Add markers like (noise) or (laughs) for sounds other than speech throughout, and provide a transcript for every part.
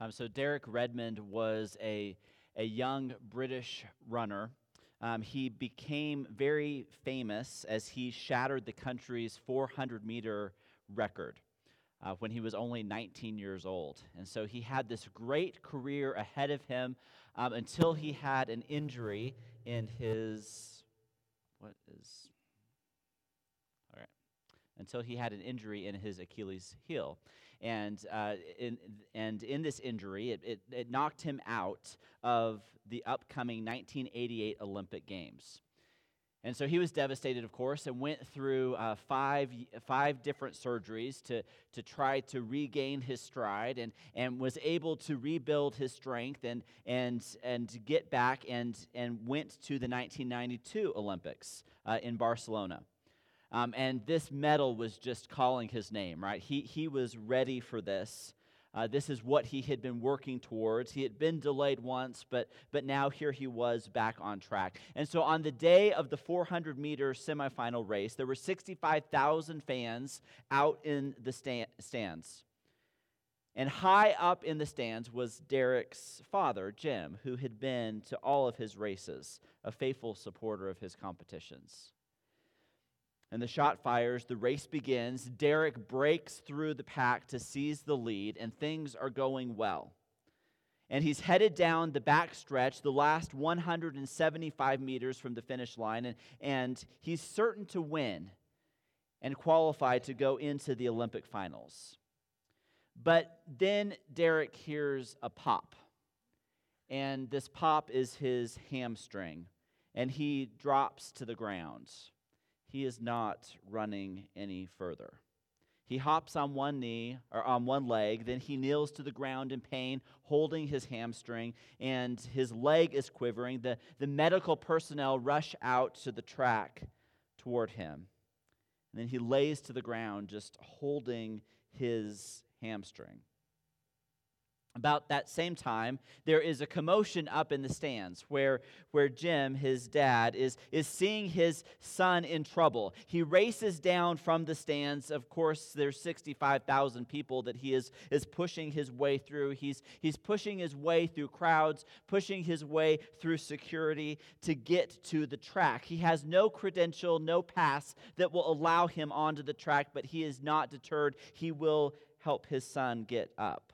Um, so Derek Redmond was a, a young British runner. Um, he became very famous as he shattered the country's 400 meter record uh, when he was only 19 years old. And so he had this great career ahead of him um, until he had an injury in his. What is. All right. Until he had an injury in his Achilles heel. And, uh, in, and in this injury, it, it, it knocked him out of the upcoming 1988 Olympic Games. And so he was devastated, of course, and went through uh, five, five different surgeries to, to try to regain his stride and, and was able to rebuild his strength and, and, and get back and, and went to the 1992 Olympics uh, in Barcelona. Um, and this medal was just calling his name, right? He, he was ready for this. Uh, this is what he had been working towards. He had been delayed once, but, but now here he was back on track. And so on the day of the 400 meter semifinal race, there were 65,000 fans out in the stand, stands. And high up in the stands was Derek's father, Jim, who had been to all of his races, a faithful supporter of his competitions and the shot fires. The race begins. Derek breaks through the pack to seize the lead, and things are going well. And he's headed down the back stretch, the last 175 meters from the finish line, and, and he's certain to win and qualify to go into the Olympic finals. But then Derek hears a pop, and this pop is his hamstring, and he drops to the ground he is not running any further. He hops on one knee or on one leg, then he kneels to the ground in pain, holding his hamstring, and his leg is quivering. The, the medical personnel rush out to the track toward him. And then he lays to the ground, just holding his hamstring. About that same time, there is a commotion up in the stands where, where Jim, his dad, is, is seeing his son in trouble. He races down from the stands. Of course, there's 65,000 people that he is, is pushing his way through. He's, he's pushing his way through crowds, pushing his way through security to get to the track. He has no credential, no pass that will allow him onto the track, but he is not deterred. He will help his son get up.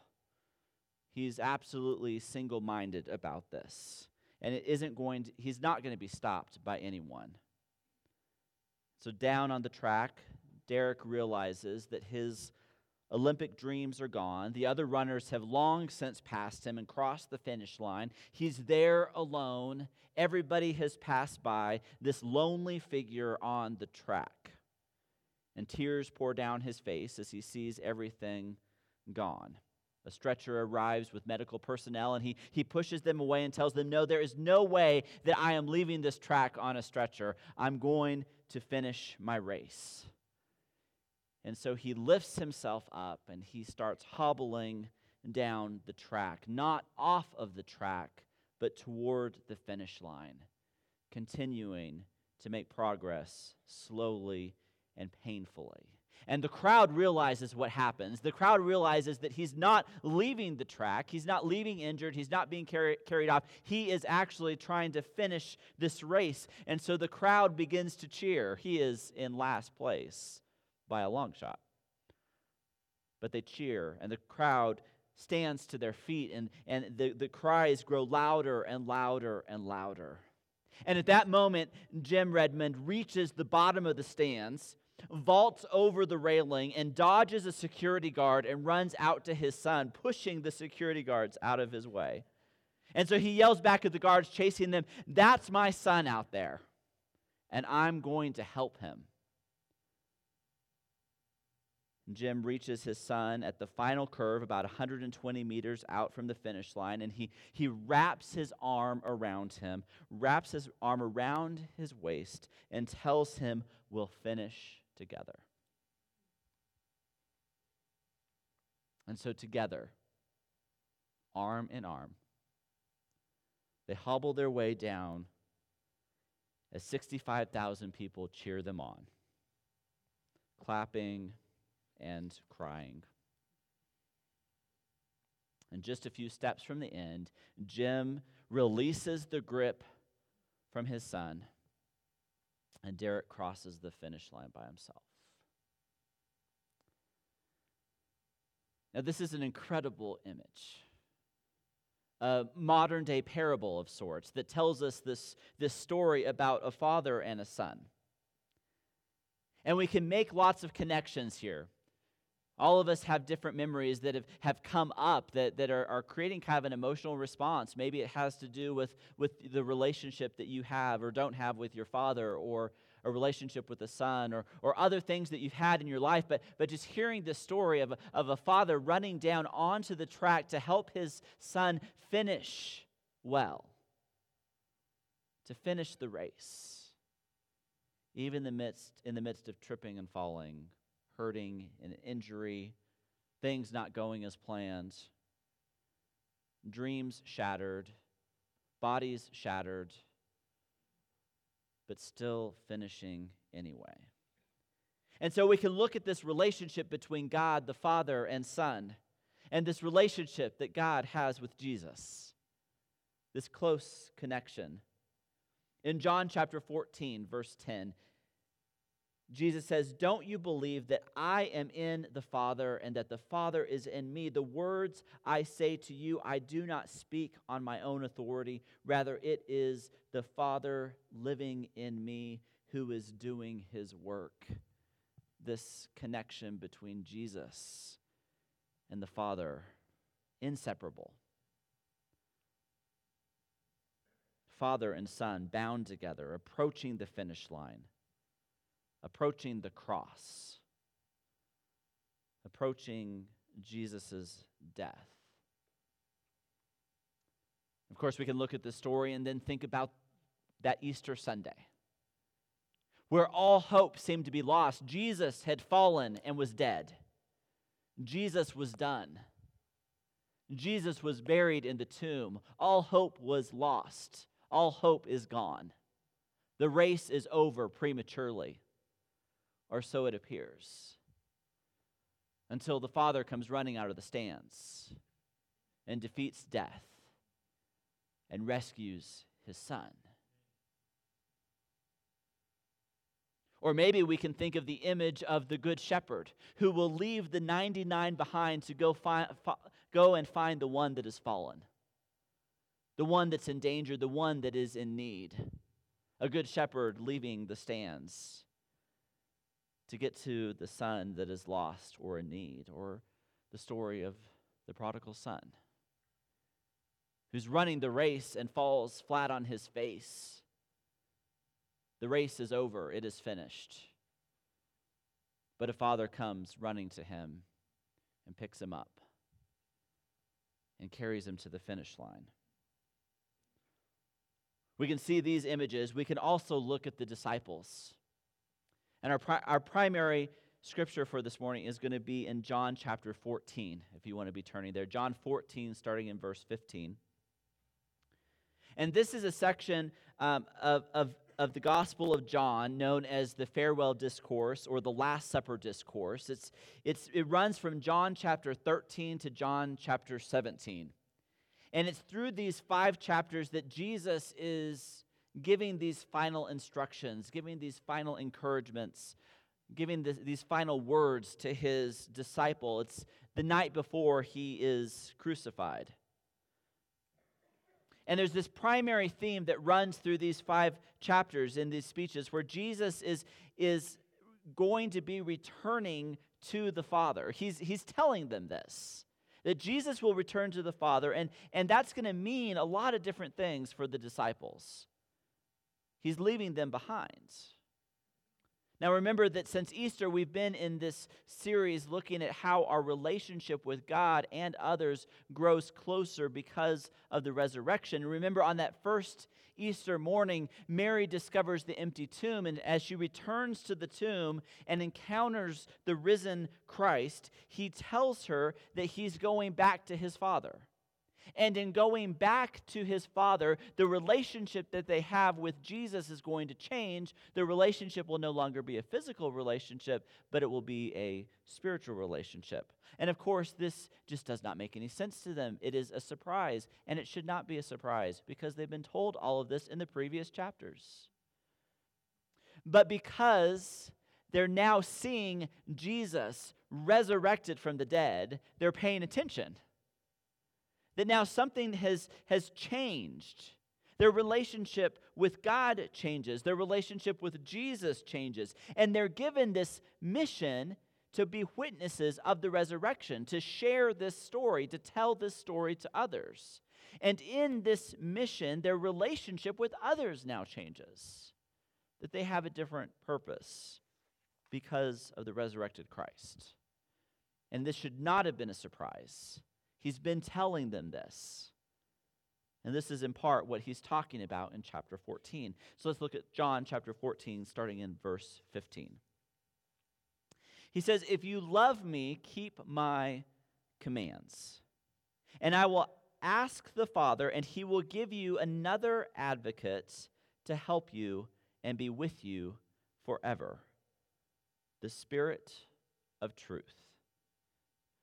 He's absolutely single minded about this. And it isn't going to, he's not going to be stopped by anyone. So, down on the track, Derek realizes that his Olympic dreams are gone. The other runners have long since passed him and crossed the finish line. He's there alone. Everybody has passed by this lonely figure on the track. And tears pour down his face as he sees everything gone. A stretcher arrives with medical personnel and he, he pushes them away and tells them, No, there is no way that I am leaving this track on a stretcher. I'm going to finish my race. And so he lifts himself up and he starts hobbling down the track, not off of the track, but toward the finish line, continuing to make progress slowly and painfully. And the crowd realizes what happens. The crowd realizes that he's not leaving the track. He's not leaving injured. He's not being carry, carried off. He is actually trying to finish this race. And so the crowd begins to cheer. He is in last place by a long shot. But they cheer, and the crowd stands to their feet, and, and the, the cries grow louder and louder and louder. And at that moment, Jim Redmond reaches the bottom of the stands vaults over the railing and dodges a security guard and runs out to his son, pushing the security guards out of his way. And so he yells back at the guards chasing them, That's my son out there, and I'm going to help him. Jim reaches his son at the final curve, about 120 meters out from the finish line, and he, he wraps his arm around him, wraps his arm around his waist, and tells him, We'll finish together. And so, together, arm in arm, they hobble their way down as 65,000 people cheer them on, clapping and crying. And just a few steps from the end, Jim releases the grip from his son, and Derek crosses the finish line by himself. Now, this is an incredible image. A modern day parable of sorts that tells us this, this story about a father and a son. And we can make lots of connections here. All of us have different memories that have, have come up that, that are, are creating kind of an emotional response. Maybe it has to do with, with the relationship that you have or don't have with your father or a relationship with a son or, or other things that you've had in your life. But, but just hearing the story of a, of a father running down onto the track to help his son finish well, to finish the race even in the midst in the midst of tripping and falling hurting and injury, things not going as planned, dreams shattered, bodies shattered, but still finishing anyway. And so we can look at this relationship between God, the Father, and Son, and this relationship that God has with Jesus, this close connection. In John chapter 14, verse 10, Jesus says, Don't you believe that I am in the Father and that the Father is in me? The words I say to you, I do not speak on my own authority. Rather, it is the Father living in me who is doing his work. This connection between Jesus and the Father, inseparable. Father and Son bound together, approaching the finish line approaching the cross, approaching Jesus' death. Of course, we can look at this story and then think about that Easter Sunday, where all hope seemed to be lost. Jesus had fallen and was dead, Jesus was done. Jesus was buried in the tomb. All hope was lost. All hope is gone. The race is over prematurely or so it appears, until the Father comes running out of the stands and defeats death and rescues his Son. Or maybe we can think of the image of the Good Shepherd who will leave the 99 behind to go, fi- go and find the one that has fallen, the one that's in danger, the one that is in need. A good shepherd leaving the stands to get to the son that is lost or in need, or the story of the prodigal son who's running the race and falls flat on his face. The race is over, it is finished. But a father comes running to him and picks him up and carries him to the finish line. We can see these images. We can also look at the disciples. And our, pri- our primary scripture for this morning is going to be in John chapter 14, if you want to be turning there. John 14, starting in verse 15. And this is a section um, of, of, of the Gospel of John known as the Farewell Discourse or the Last Supper Discourse. It's, it's, it runs from John chapter 13 to John chapter 17. And it's through these five chapters that Jesus is giving these final instructions, giving these final encouragements, giving this, these final words to his disciple. It's the night before he is crucified. And there's this primary theme that runs through these five chapters in these speeches where Jesus is, is going to be returning to the Father. He's, he's telling them this that Jesus will return to the Father, and, and that's going to mean a lot of different things for the disciples. He's leaving them behind. Now, remember that since Easter, we've been in this series looking at how our relationship with God and others grows closer because of the resurrection. Remember, on that first Easter morning, Mary discovers the empty tomb, and as she returns to the tomb and encounters the risen Christ, he tells her that he's going back to his Father. And in going back to his Father, the relationship that they have with Jesus is going to change. The relationship will no longer be a physical relationship, but it will be a spiritual relationship. And of course, this just does not make any sense to them. It is a surprise, and it should not be a surprise because they've been told all of this in the previous chapters. But because they're now seeing Jesus resurrected from the dead, they're paying attention that now something has, has changed. Their relationship with God changes, their relationship with Jesus changes, and they're given this mission to be witnesses of the resurrection, to share this story, to tell this story to others. And in this mission, their relationship with others now changes, that they have a different purpose because of the resurrected Christ. And this should not have been a surprise He's been telling them this. And this is in part what he's talking about in chapter 14. So let's look at John chapter 14, starting in verse 15. He says, If you love me, keep my commands. And I will ask the Father, and he will give you another advocate to help you and be with you forever the Spirit of truth.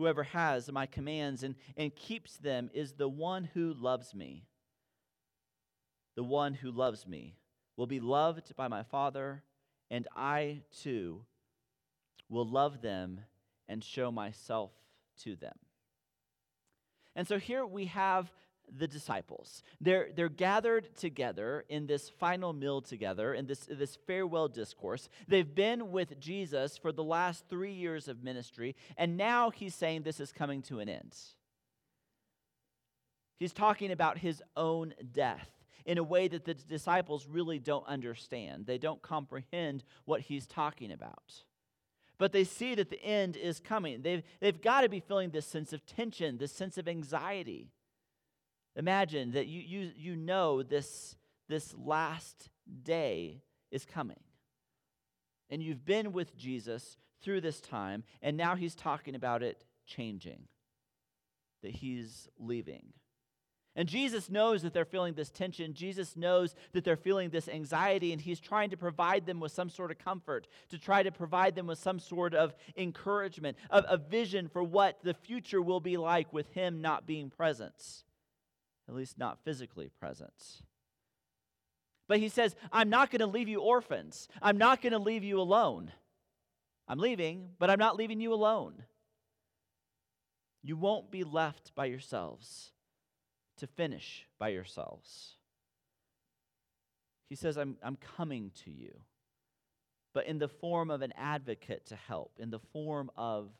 Whoever has my commands and, and keeps them is the one who loves me. The one who loves me will be loved by my Father, and I too will love them and show myself to them. And so here we have the disciples. They're, they're gathered together in this final meal together, in this, this farewell discourse. They've been with Jesus for the last three years of ministry, and now he's saying this is coming to an end. He's talking about his own death in a way that the disciples really don't understand. They don't comprehend what he's talking about. But they see that the end is coming. They've, they've got to be feeling this sense of tension, this sense of anxiety. Imagine that you, you, you know this, this last day is coming. And you've been with Jesus through this time, and now he's talking about it changing, that he's leaving. And Jesus knows that they're feeling this tension. Jesus knows that they're feeling this anxiety, and he's trying to provide them with some sort of comfort, to try to provide them with some sort of encouragement, a, a vision for what the future will be like with him not being present at least not physically present. But he says, I'm not going to leave you orphans. I'm not going to leave you alone. I'm leaving, but I'm not leaving you alone. You won't be left by yourselves to finish by yourselves. He says, I'm, I'm coming to you, but in the form of an advocate to help, in the form of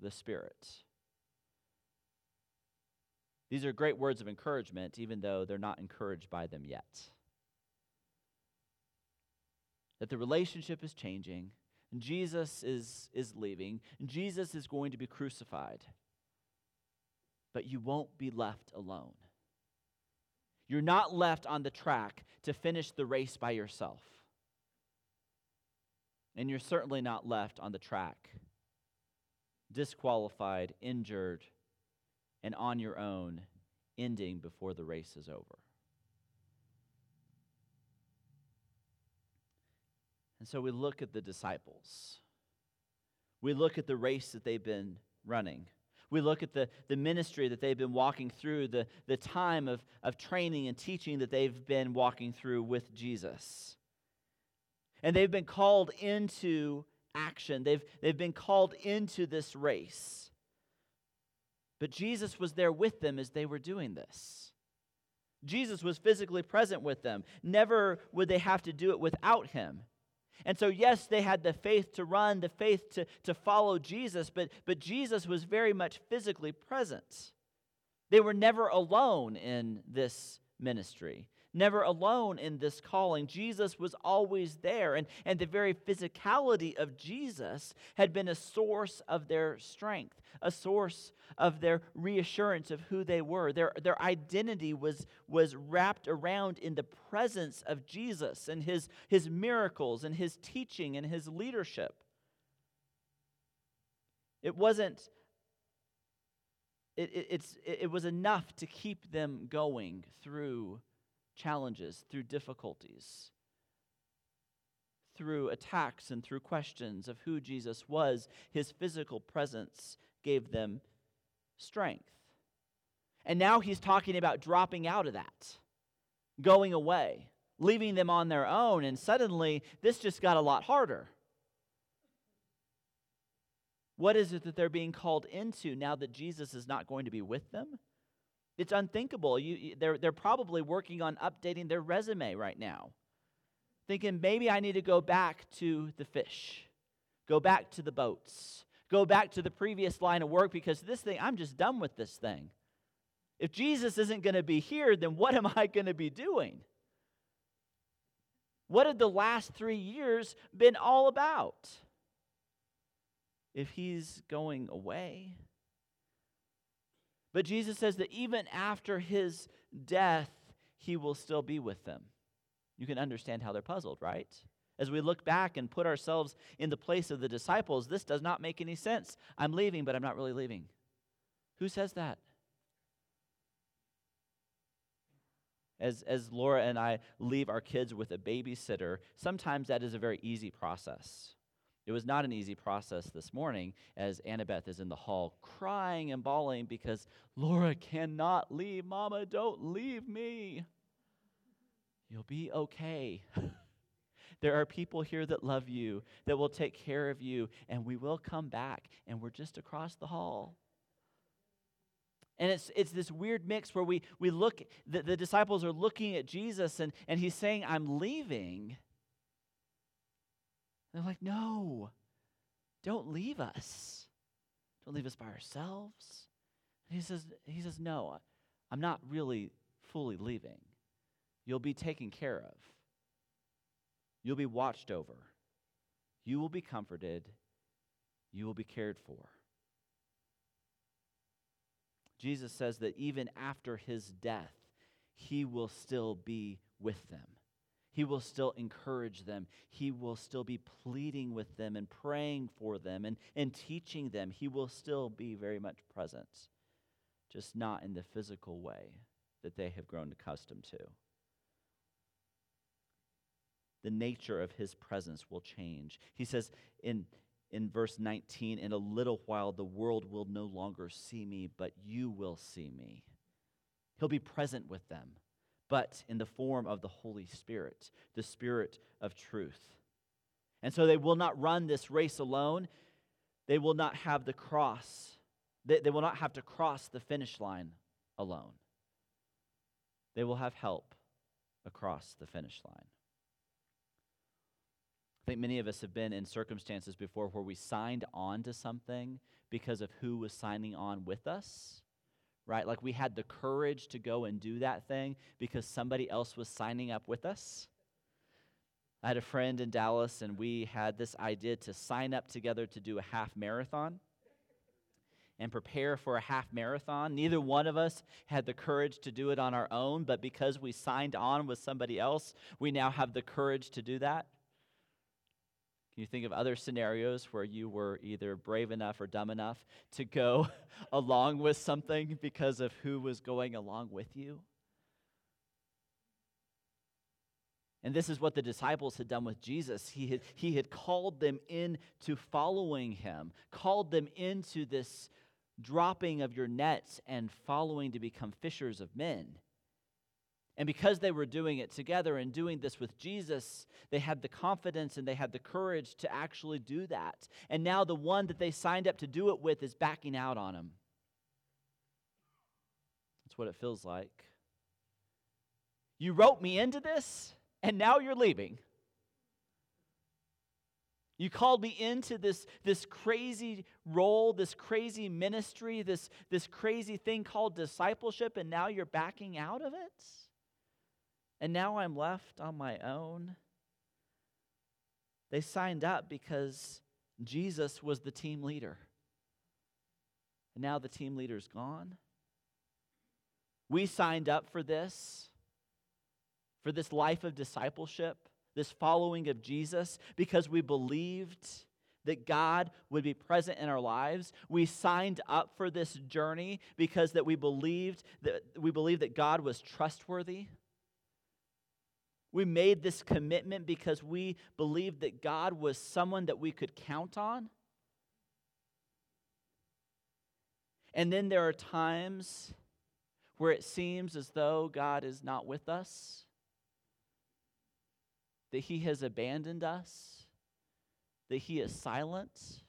the Spirit. These are great words of encouragement, even though they're not encouraged by them yet. That the relationship is changing, and Jesus is, is leaving, and Jesus is going to be crucified. But you won't be left alone. You're not left on the track to finish the race by yourself. And you're certainly not left on the track, disqualified, injured, and on your own, ending before the race is over. And so we look at the disciples. We look at the race that they've been running. We look at the, the ministry that they've been walking through, the, the time of, of training and teaching that they've been walking through with Jesus. And they've been called into action, they've, they've been called into this race. But Jesus was there with them as they were doing this. Jesus was physically present with them. Never would they have to do it without him. And so, yes, they had the faith to run, the faith to, to follow Jesus, but, but Jesus was very much physically present. They were never alone in this ministry never alone in this calling. Jesus was always there, and, and the very physicality of Jesus had been a source of their strength, a source of their reassurance of who they were. Their, their identity was, was wrapped around in the presence of Jesus and his, his miracles and his teaching and his leadership. It wasn't it, it, it's, it was enough to keep them going through challenges, through difficulties, through attacks, and through questions of who Jesus was. His physical presence gave them strength. And now he's talking about dropping out of that, going away, leaving them on their own. And suddenly, this just got a lot harder. What is it that they're being called into now that Jesus is not going to be with them? It's unthinkable. You, they're, they're probably working on updating their resume right now, thinking maybe I need to go back to the fish, go back to the boats, go back to the previous line of work because this thing, I'm just done with this thing. If Jesus isn't going to be here, then what am I going to be doing? What had the last three years been all about? If he's going away, but Jesus says that even after his death, he will still be with them. You can understand how they're puzzled, right? As we look back and put ourselves in the place of the disciples, this does not make any sense. I'm leaving, but I'm not really leaving. Who says that? As, as Laura and I leave our kids with a babysitter, sometimes that is a very easy process. It was not an easy process this morning as Annabeth is in the hall crying and bawling because Laura cannot leave. Mama, don't leave me. You'll be okay. (laughs) there are people here that love you, that will take care of you, and we will come back, and we're just across the hall. And it's, it's this weird mix where we, we look, the, the disciples are looking at Jesus, and, and he's saying, I'm leaving. They're like, no, don't leave us. Don't leave us by ourselves. And he says, he says, no, I'm not really fully leaving. You'll be taken care of. You'll be watched over. You will be comforted. You will be cared for. Jesus says that even after his death, he will still be with them. He will still encourage them. He will still be pleading with them and praying for them and, and teaching them. He will still be very much present, just not in the physical way that they have grown accustomed to. The nature of his presence will change. He says in, in verse 19, In a little while the world will no longer see me, but you will see me. He'll be present with them but in the form of the Holy Spirit, the Spirit of truth. And so they will not run this race alone. They will not have the cross, they, they will not have to cross the finish line alone. They will have help across the finish line. I think many of us have been in circumstances before where we signed on to something because of who was signing on with us right? Like we had the courage to go and do that thing because somebody else was signing up with us. I had a friend in Dallas, and we had this idea to sign up together to do a half marathon and prepare for a half marathon. Neither one of us had the courage to do it on our own, but because we signed on with somebody else, we now have the courage to do that. Can you think of other scenarios where you were either brave enough or dumb enough to go (laughs) along with something because of who was going along with you? And this is what the disciples had done with Jesus. He had, he had called them into following him, called them into this dropping of your nets and following to become fishers of men. And because they were doing it together and doing this with Jesus, they had the confidence and they had the courage to actually do that. And now the one that they signed up to do it with is backing out on them. That's what it feels like. You wrote me into this, and now you're leaving. You called me into this, this crazy role, this crazy ministry, this, this crazy thing called discipleship, and now you're backing out of it? And now I'm left on my own. They signed up because Jesus was the team leader. And now the team leader's gone. We signed up for this, for this life of discipleship, this following of Jesus, because we believed that God would be present in our lives. We signed up for this journey because that we believed that we believed that God was trustworthy. We made this commitment because we believed that God was someone that we could count on. And then there are times where it seems as though God is not with us, that He has abandoned us, that He is silent.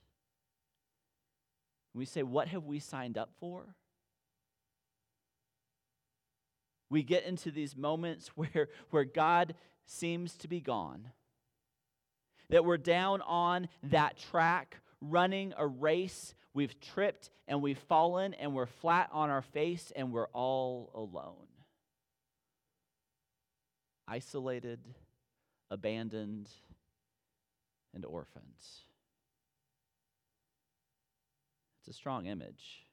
We say, What have we signed up for? We get into these moments (laughs) where, where God seems to be gone, that we're down on that track running a race We've tripped and we've fallen and we're flat on our face and we're all alone. Isolated, abandoned, and orphans. It's a strong image.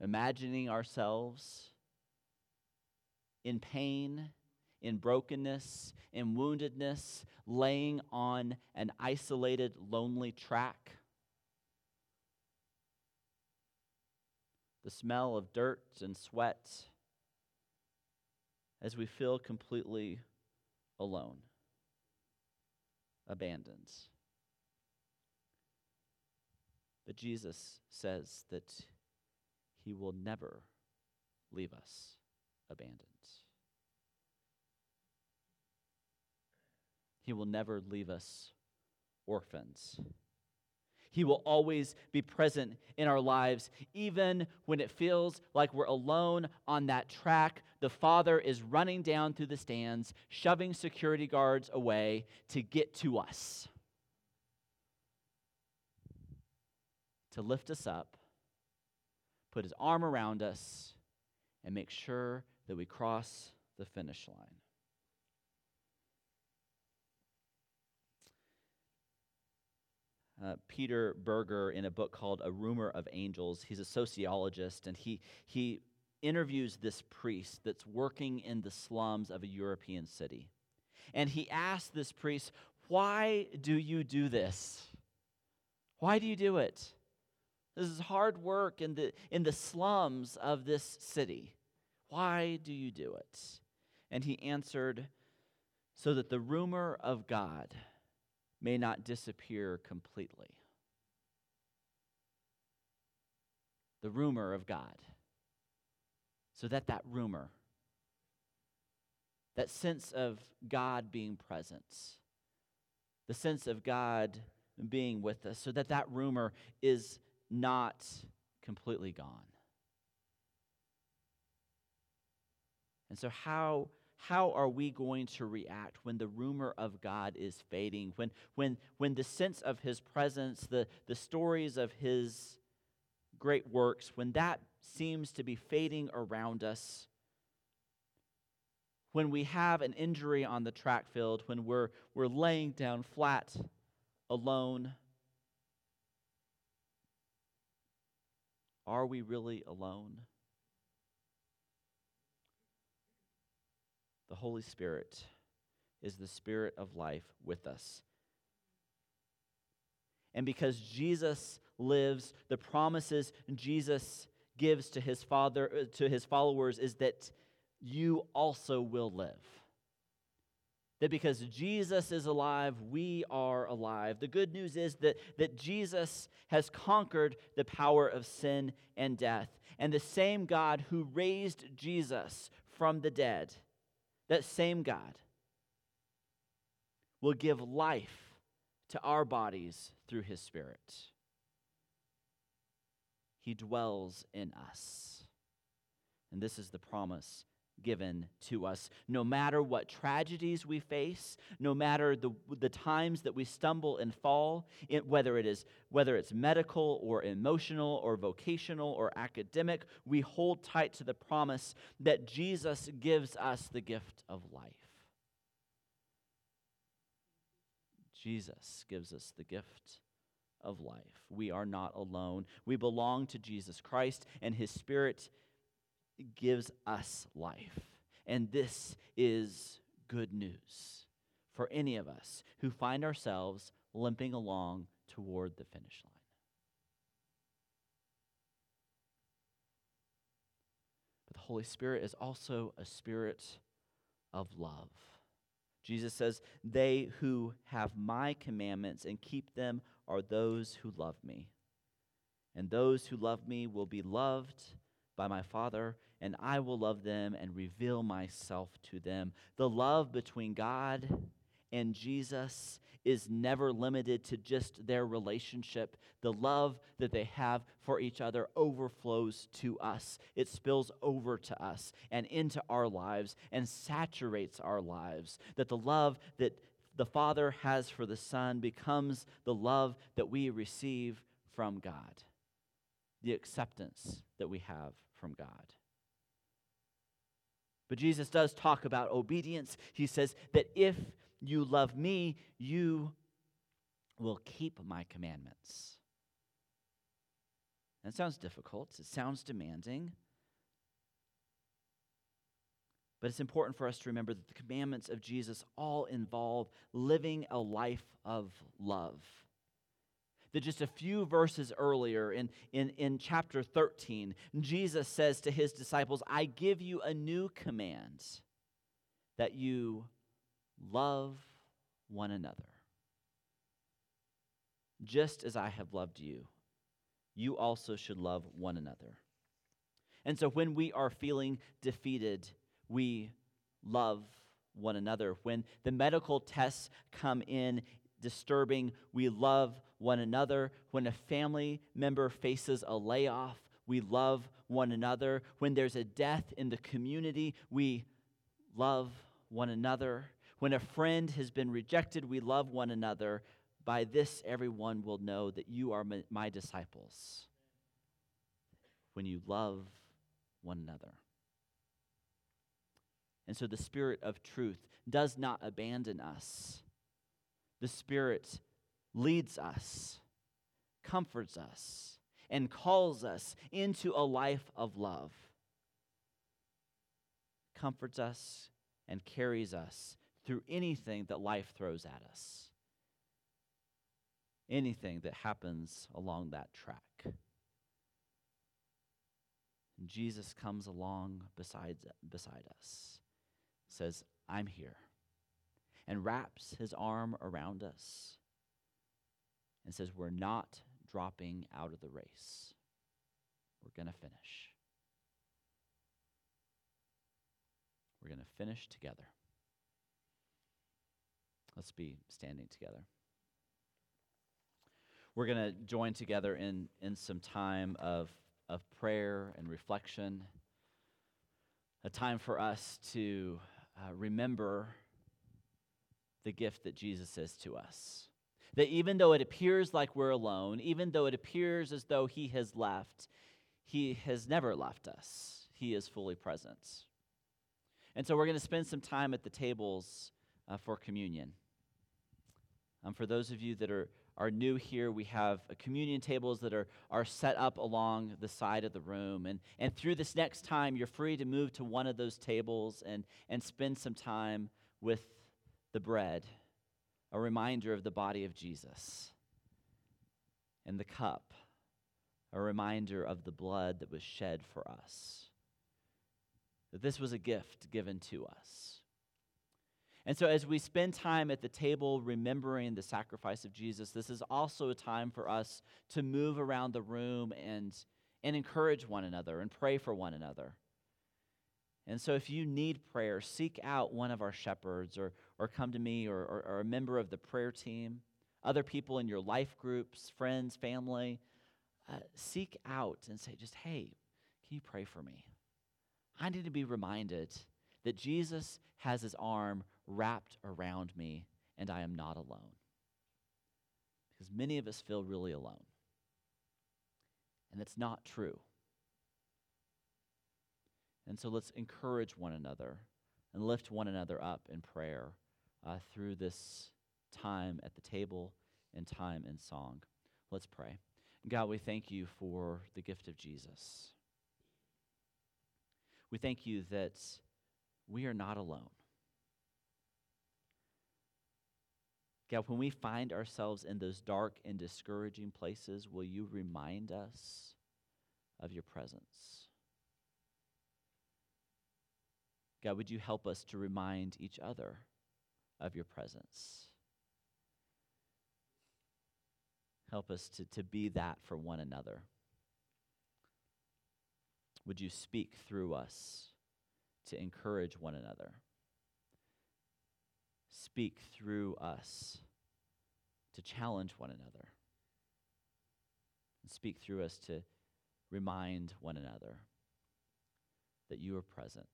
Imagining ourselves in pain, in brokenness, in woundedness, laying on an isolated, lonely track the smell of dirt and sweat as we feel completely alone, abandoned. But Jesus says that he will never leave us abandoned. He will never leave us orphans. He will always be present in our lives, even when it feels like we're alone on that track. The Father is running down through the stands, shoving security guards away to get to us, to lift us up, put his arm around us, and make sure that we cross the finish line. Uh, Peter Berger in a book called A Rumor of Angels. He's a sociologist, and he, he interviews this priest that's working in the slums of a European city. And he asks this priest, Why do you do this? Why do you do it? This is hard work in the, in the slums of this city. Why do you do it? And he answered, So that the rumor of God may not disappear completely. The rumor of God. So that that rumor, that sense of God being present, the sense of God being with us, so that that rumor is not completely gone. And so, how how are we going to react when the rumor of God is fading, when, when, when the sense of his presence, the, the stories of his great works, when that seems to be fading around us? When we have an injury on the track field, when we're, we're laying down flat, alone, are we really alone? The Holy Spirit is the Spirit of life with us. And because Jesus lives, the promises Jesus gives to his father uh, to his followers is that you also will live. That because Jesus is alive, we are alive. The good news is that, that Jesus has conquered the power of sin and death. And the same God who raised Jesus from the dead that same God will give life to our bodies through his Spirit. He dwells in us. And this is the promise given to us. No matter what tragedies we face, no matter the, the times that we stumble and fall, it, whether, it is, whether it's medical or emotional or vocational or academic, we hold tight to the promise that Jesus gives us the gift of life. Jesus gives us the gift of life. We are not alone. We belong to Jesus Christ, and His Spirit gives us life. And this is good news for any of us who find ourselves limping along toward the finish line. But the Holy Spirit is also a spirit of love. Jesus says, They who have my commandments and keep them are those who love me. And those who love me will be loved by my Father, and I will love them and reveal myself to them. The love between God and Jesus is never limited to just their relationship. The love that they have for each other overflows to us, it spills over to us and into our lives and saturates our lives. That the love that the Father has for the Son becomes the love that we receive from God, the acceptance that we have from God. But Jesus does talk about obedience. He says that if you love me, you will keep my commandments. That sounds difficult, it sounds demanding. But it's important for us to remember that the commandments of Jesus all involve living a life of love. That just a few verses earlier in, in, in chapter 13, Jesus says to his disciples, I give you a new command that you love one another. Just as I have loved you, you also should love one another. And so when we are feeling defeated, we love one another. When the medical tests come in disturbing, we love one another. When a family member faces a layoff, we love one another. When there's a death in the community, we love one another. When a friend has been rejected, we love one another. By this, everyone will know that you are my disciples. When you love one another. And so the Spirit of truth does not abandon us. The Spirit leads us, comforts us, and calls us into a life of love. Comforts us and carries us through anything that life throws at us, anything that happens along that track. Jesus comes along beside, beside us says, I'm here, and wraps his arm around us and says, We're not dropping out of the race. We're going to finish. We're going to finish together. Let's be standing together. We're going to join together in, in some time of, of prayer and reflection, a time for us to uh, remember the gift that Jesus says to us. That even though it appears like we're alone, even though it appears as though He has left, He has never left us. He is fully present. And so we're going to spend some time at the tables uh, for communion. Um, for those of you that are are new here, we have communion tables that are, are set up along the side of the room. And, and through this next time, you're free to move to one of those tables and, and spend some time with the bread, a reminder of the body of Jesus, and the cup, a reminder of the blood that was shed for us. That this was a gift given to us. And so, as we spend time at the table remembering the sacrifice of Jesus, this is also a time for us to move around the room and, and encourage one another and pray for one another. And so, if you need prayer, seek out one of our shepherds or, or come to me or, or, or a member of the prayer team, other people in your life groups, friends, family. Uh, seek out and say, just, hey, can you pray for me? I need to be reminded that Jesus has his arm wrapped around me and I am not alone. Because many of us feel really alone. And that's not true. And so let's encourage one another and lift one another up in prayer uh, through this time at the table and time in song. Let's pray. God, we thank you for the gift of Jesus. We thank you that we are not alone. God, when we find ourselves in those dark and discouraging places, will you remind us of your presence? God, would you help us to remind each other of your presence? Help us to, to be that for one another. Would you speak through us to encourage one another? Speak through us to challenge one another. And speak through us to remind one another that you are present.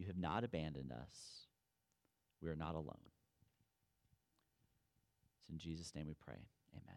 You have not abandoned us. We are not alone. It's in Jesus' name we pray. Amen.